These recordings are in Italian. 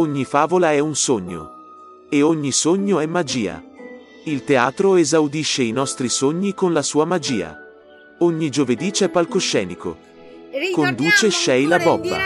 Ogni favola è un sogno. E ogni sogno è magia. Il teatro esaudisce i nostri sogni con la sua magia. Ogni giovedì c'è palcoscenico. Conduce Sheila Bobba.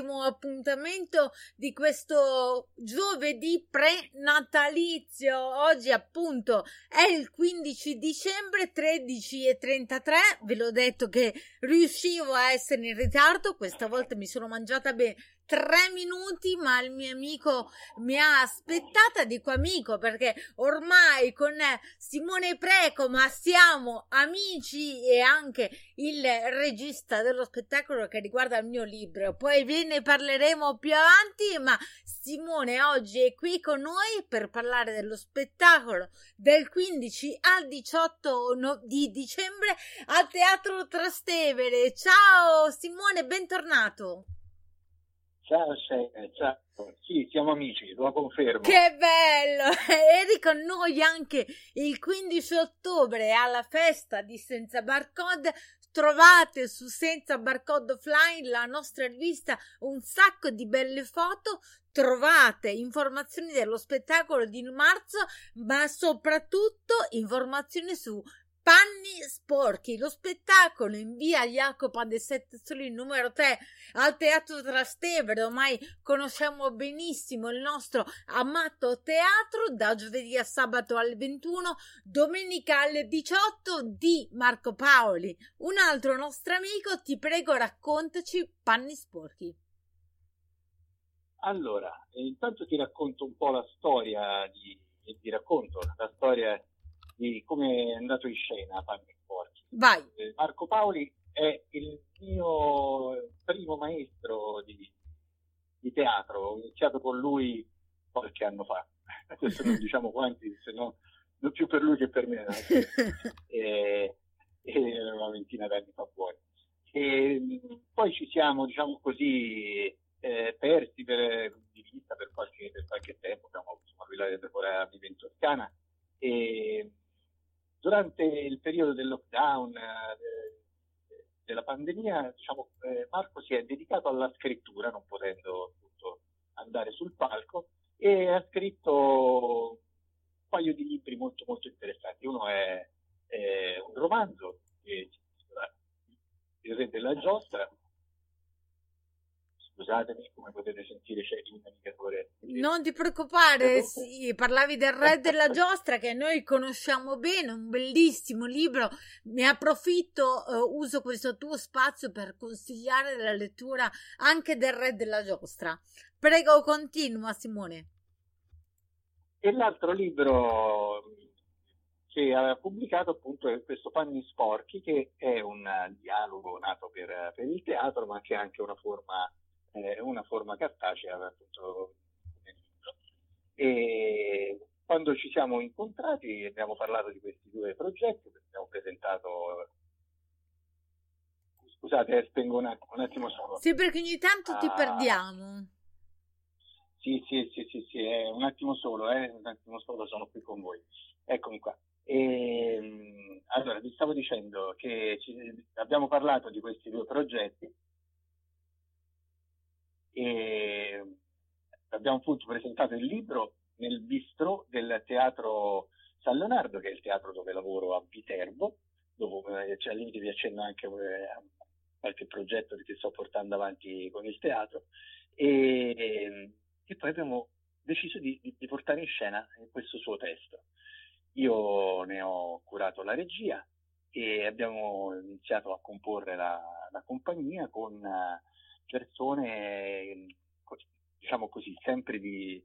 L'ultimo appuntamento di questo giovedì pre-natalizio. Oggi appunto è il 15 dicembre 13.33. Ve l'ho detto che riuscivo a essere in ritardo. Questa volta mi sono mangiata bene tre minuti, ma il mio amico mi ha aspettata, dico amico, perché ormai con Simone Preco, ma siamo amici e anche il regista dello spettacolo che riguarda il mio libro. Poi ve ne parleremo più avanti, ma Simone oggi è qui con noi per parlare dello spettacolo del 15 al 18 di dicembre al Teatro Trastevere. Ciao Simone, bentornato. Ciao, ciao. Sì, siamo amici, lo confermo. Che bello! Eri con noi anche il 15 ottobre alla festa di Senza Barcode. Trovate su Senza Barcode Offline la nostra rivista un sacco di belle foto. Trovate informazioni dello spettacolo di marzo, ma soprattutto informazioni su Panni sporchi, lo spettacolo in via Jacopo de Sette Soli numero 3 al Teatro Trastevere, ormai conosciamo benissimo il nostro amato teatro da giovedì a sabato alle 21, domenica alle 18 di Marco Paoli. Un altro nostro amico, ti prego raccontaci Panni sporchi. Allora, intanto ti racconto un po' la storia di, ti racconto la storia di come è andato in scena Panni Sporchi. Vai. Eh, Marco Paoli è il mio primo maestro di, di teatro, ho iniziato con lui qualche anno fa, adesso non diciamo quanti, se no non più per lui che per me, e, e una ventina d'anni fa buoni. E, poi ci siamo, diciamo così, eh, persi per, di vista per qualche, per qualche tempo, abbiamo insomma, lui la vive in Toscana e durante il periodo del lockdown, eh, della pandemia, diciamo, eh, Marco si è dedicato alla scrittura, non potendo appunto andare sul palco, e ha scritto un paio di libri molto molto interessanti. Uno è, è un romanzo, Il Re della Giostra, scusatemi, come potete sentire c'è il navigatore. Non ti preoccupare, sì, parlavi del Re della Giostra che noi conosciamo bene, un bellissimo libro. Ne approfitto, uh, uso questo tuo spazio per consigliare la lettura anche del Re della Giostra. Prego, continua Simone. E l'altro libro che aveva pubblicato appunto è questo Panni Sporchi, che è un dialogo nato per, per il teatro, ma che è anche una forma eh, una forma cartacea appunto nel libro. E quando ci siamo incontrati abbiamo parlato di questi due progetti, abbiamo presentato scusate, eh, spengo un attimo, un attimo solo. Sì, perché ogni tanto ti ah, perdiamo. Sì, sì, sì, sì, sì, eh, un attimo solo, eh, un attimo solo sono qui con voi. Eccomi qua. E, ehm, allora, vi stavo dicendo che ci, abbiamo parlato di questi due progetti e abbiamo appunto presentato il libro nel bistro del teatro San Leonardo, che è il teatro dove lavoro a Viterbo, dove cioè, al limite vi accenno anche eh, qualche progetto che sto portando avanti con il teatro. E, e poi abbiamo deciso di, di, portare in scena questo suo testo. Io ne ho curato la regia e abbiamo iniziato a comporre la, la compagnia con persone, diciamo così, sempre di,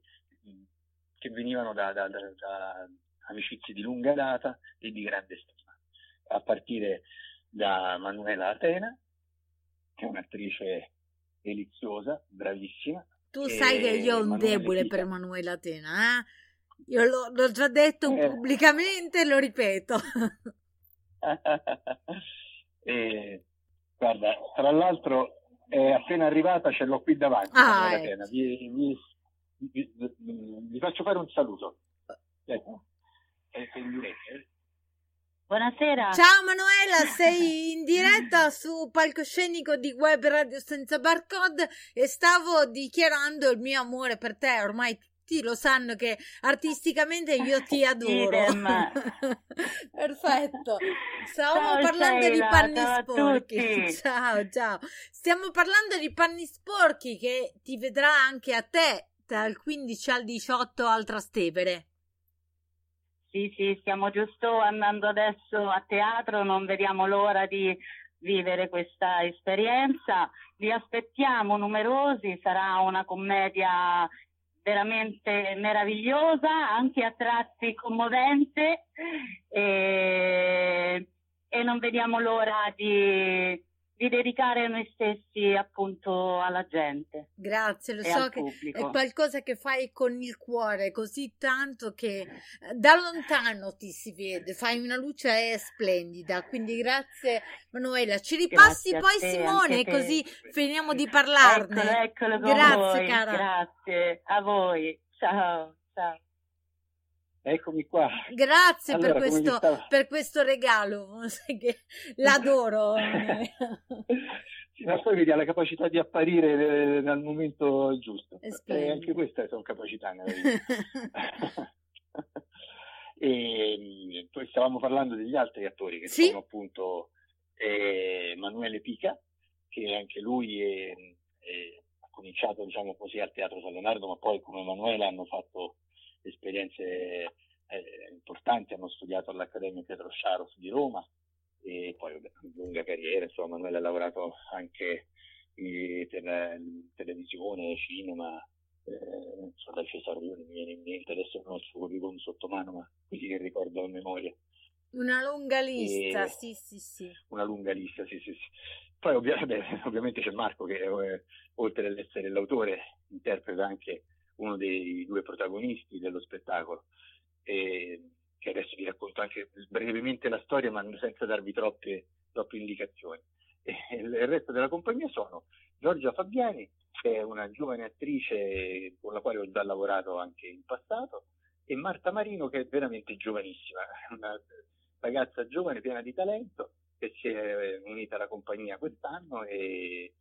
che venivano da, da, da, da amicizie di lunga data e di grande stima, a partire da Manuela Atena, che è un'attrice deliziosa, bravissima. Tu sai che io ho un Manuela debole per Manuela Atena, eh? Io l'ho, l'ho, già detto eh. pubblicamente e lo ripeto. e, guarda, tra l'altro è appena arrivata, ce l'ho qui davanti. Ah, ecco. vi, vi, vi, vi, faccio fare un saluto. Ecco. È in diretta. Eh. Buonasera. Ciao Manuela, sei in diretta su palcoscenico di Web Radio Senza Barcode e stavo dichiarando il mio amore per te, ormai tutti lo sanno che artisticamente io ti adoro. Perfetto. Stavamo ciao, parlando Sheila, di panni ciao sporchi. Ciao, ciao. Stiamo parlando di panni sporchi che ti vedrà anche a te dal 15 al 18 al Trastevere. Sì, sì, stiamo giusto andando adesso a teatro, non vediamo l'ora di vivere questa esperienza. Vi aspettiamo numerosi, sarà una commedia veramente meravigliosa, anche a tratti commovente e, e non vediamo l'ora di di dedicare noi stessi appunto alla gente. Grazie, lo so che pubblico. è qualcosa che fai con il cuore così tanto che eh, da lontano ti si vede, fai una luce splendida, quindi grazie Manuela. Ci ripassi grazie poi te, Simone così finiamo di parlarne. Eccolo, eccolo grazie voi. cara. Grazie a voi. Ciao, ciao. Eccomi qua. Grazie allora, per, questo, per, questo, regalo, l'adoro. sì, ma poi vedi, ha la capacità di apparire nel momento giusto. E anche queste sono capacità nella vita. e poi stavamo parlando degli altri attori che sì? sono appunto eh, Emanuele Pica, che anche lui è, è, ha cominciato diciamo così al Teatro San Leonardo, ma poi come Emanuele hanno fatto esperienze eh, importanti, hanno studiato all'Accademia Pietro Sciaros di Roma e poi vabbè, lunga carriera, insomma, Manuele ha lavorato anche eh, per televisione, cinema, eh, so, da Cesare Leone mi viene in mente, adesso non ho il suo curriculum sotto mano, ma così che ricordo a memoria. Una lunga lista, e, sì, sì, sì. Una lunga lista, sì, sì, sì. Poi ovvi- beh, ovviamente c'è Marco che eh, oltre ad essere l'autore interpreta anche uno dei due protagonisti dello spettacolo, e, che adesso vi racconto anche brevemente la storia ma senza darvi troppe, troppe indicazioni. E il resto della compagnia sono Giorgia Fabiani, che è una giovane attrice con la quale ho già lavorato anche in passato, e Marta Marino, che è veramente giovanissima, una ragazza giovane piena di talento, che si è unita alla compagnia quest'anno e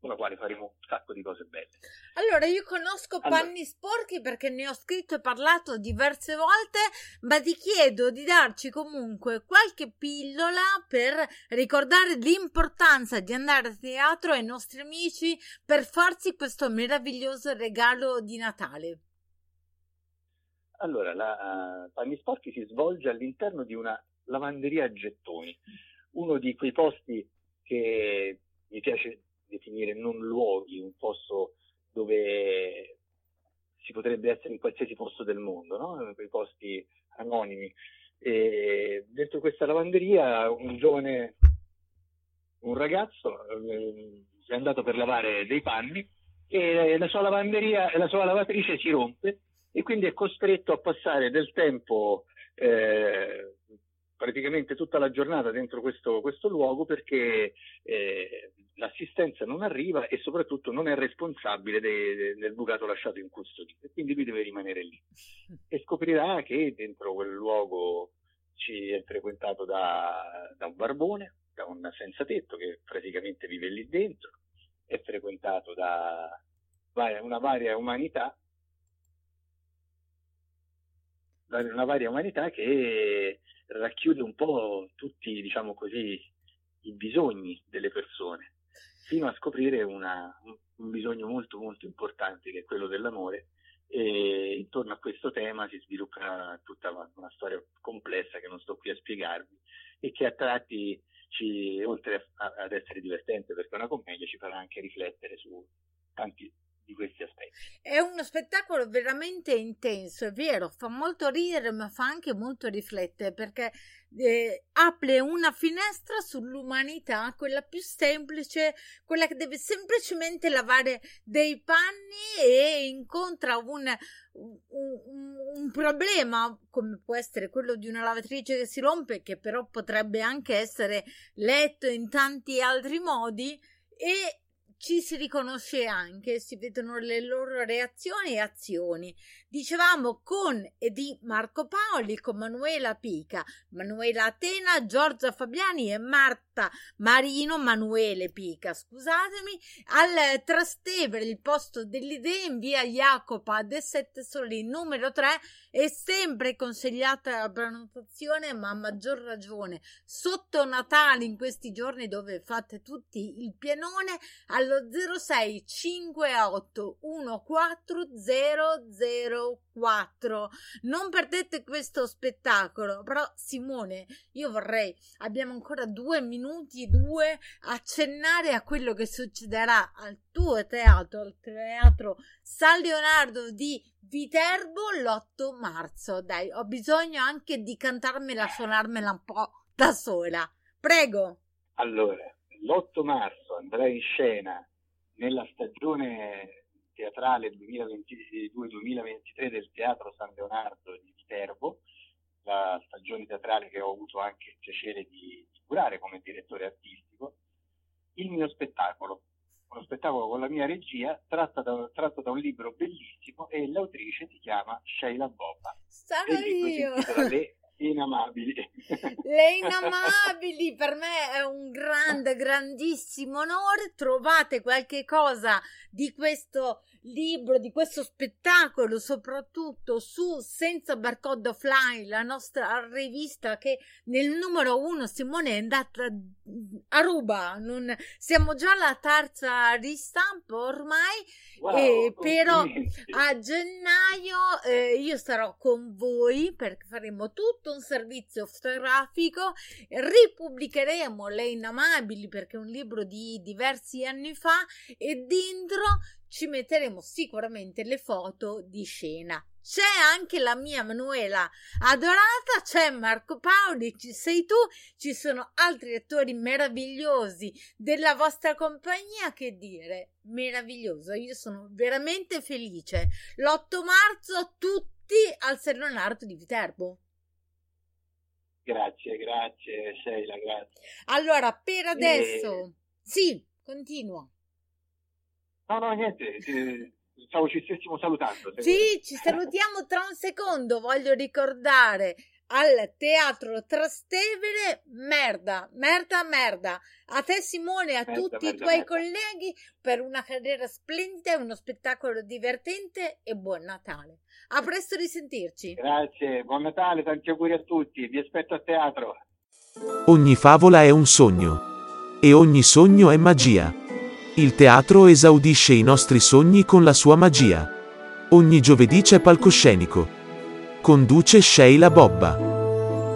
con la quale faremo un sacco di cose belle. Allora, io conosco allora. Panni Sporchi perché ne ho scritto e parlato diverse volte, ma ti chiedo di darci comunque qualche pillola per ricordare l'importanza di andare a teatro ai nostri amici per farsi questo meraviglioso regalo di Natale. Allora, la uh, Panni Sporchi si svolge all'interno di una lavanderia a gettoni, uno di quei posti che mi piace definire non luoghi, un posto dove si potrebbe essere in qualsiasi posto del mondo, no? quei posti anonimi. E dentro questa lavanderia un giovane, un ragazzo eh, è andato per lavare dei panni e la sua lavanderia, la sua lavatrice si rompe e quindi è costretto a passare del tempo eh, praticamente tutta la giornata dentro questo, questo luogo perché eh, l'assistenza non arriva e soprattutto non è responsabile de, de, del bucato lasciato in custodia quindi lui deve rimanere lì. E scoprirà che dentro quel luogo ci è frequentato da, da un barbone, da un senza tetto che praticamente vive lì dentro, è frequentato da una varia umanità una varia umanità che racchiude un po' tutti, diciamo così, i bisogni delle persone, fino a scoprire una, un bisogno molto molto importante che è quello dell'amore e intorno a questo tema si sviluppa tutta una storia complessa che non sto qui a spiegarvi e che a tratti ci, oltre a, ad essere divertente perché è una commedia ci farà anche riflettere su tanti di questi aspetti. È uno spettacolo veramente intenso, è vero, fa molto ridere ma fa anche molto riflettere perché eh, apre una finestra sull'umanità, quella più semplice, quella che deve semplicemente lavare dei panni e incontra un, un, un problema come può essere quello di una lavatrice che si rompe, che però potrebbe anche essere letto in tanti altri modi e ci si riconosce anche, si vedono le loro reazioni e azioni. Dicevamo con e di Marco Paoli, con Manuela Pica, Manuela Atena, Giorgia Fabiani e Marta Marino, Manuele Pica, scusatemi, al Trastevere, il posto delle idee in via Jacopa de Sette Soli numero 3 è sempre consigliata la prenotazione, ma a maggior ragione sotto Natale in questi giorni dove fate tutti il pienone allo 0658 14004. Non perdete questo spettacolo, però Simone, io vorrei, abbiamo ancora due minuti, due, accennare a quello che succederà al tuo teatro, al teatro San Leonardo di Viterbo l'8 marzo. Dai, ho bisogno anche di cantarmela, suonarmela un po' da sola. Prego. Allora, l'8 marzo andrà in scena nella stagione teatrale 2022-2023 del Teatro San Leonardo di Viterbo, la stagione teatrale che ho avuto anche il piacere di, di curare come direttore artistico, il mio spettacolo, uno spettacolo con la mia regia tratto da, tratto da un libro bellissimo e l'autrice si chiama Sheila Bobba. Sarò io! Le inamabili. Le inamabili per me è un grande, grandissimo onore. Trovate qualche cosa di questo libro, di questo spettacolo, soprattutto su Senza Barcode Offline, la nostra rivista che nel numero uno Simone è andata a ruba. Non, siamo già alla terza ristampa ormai, wow, eh, però a gennaio eh, io sarò con voi perché faremo tutto un servizio fotografico, ripubblicheremo Le Inamabili perché è un libro di diversi anni fa e dentro ci metteremo sicuramente le foto di scena. C'è anche la mia Manuela adorata, c'è Marco Paoli, ci sei tu, ci sono altri attori meravigliosi della vostra compagnia. Che dire, meraviglioso, io sono veramente felice. L'8 marzo tutti al San Leonardo di Viterbo. Grazie, grazie Sheila, grazie. Allora, per adesso, e... sì, continua. No, no, niente, stavo ci stessimo salutando. Sì, ci salutiamo tra un secondo. Voglio ricordare al teatro Trastevere, merda, merda, merda. A te Simone e a merda, tutti merda, i tuoi merda. colleghi per una carriera splendida, uno spettacolo divertente e buon Natale. A presto risentirci. Grazie, buon Natale, tanti auguri a tutti, vi aspetto a teatro. Ogni favola è un sogno e ogni sogno è magia. Il teatro esaudisce i nostri sogni con la sua magia. Ogni giovedì c'è palcoscenico. Conduce Sheila Bobba.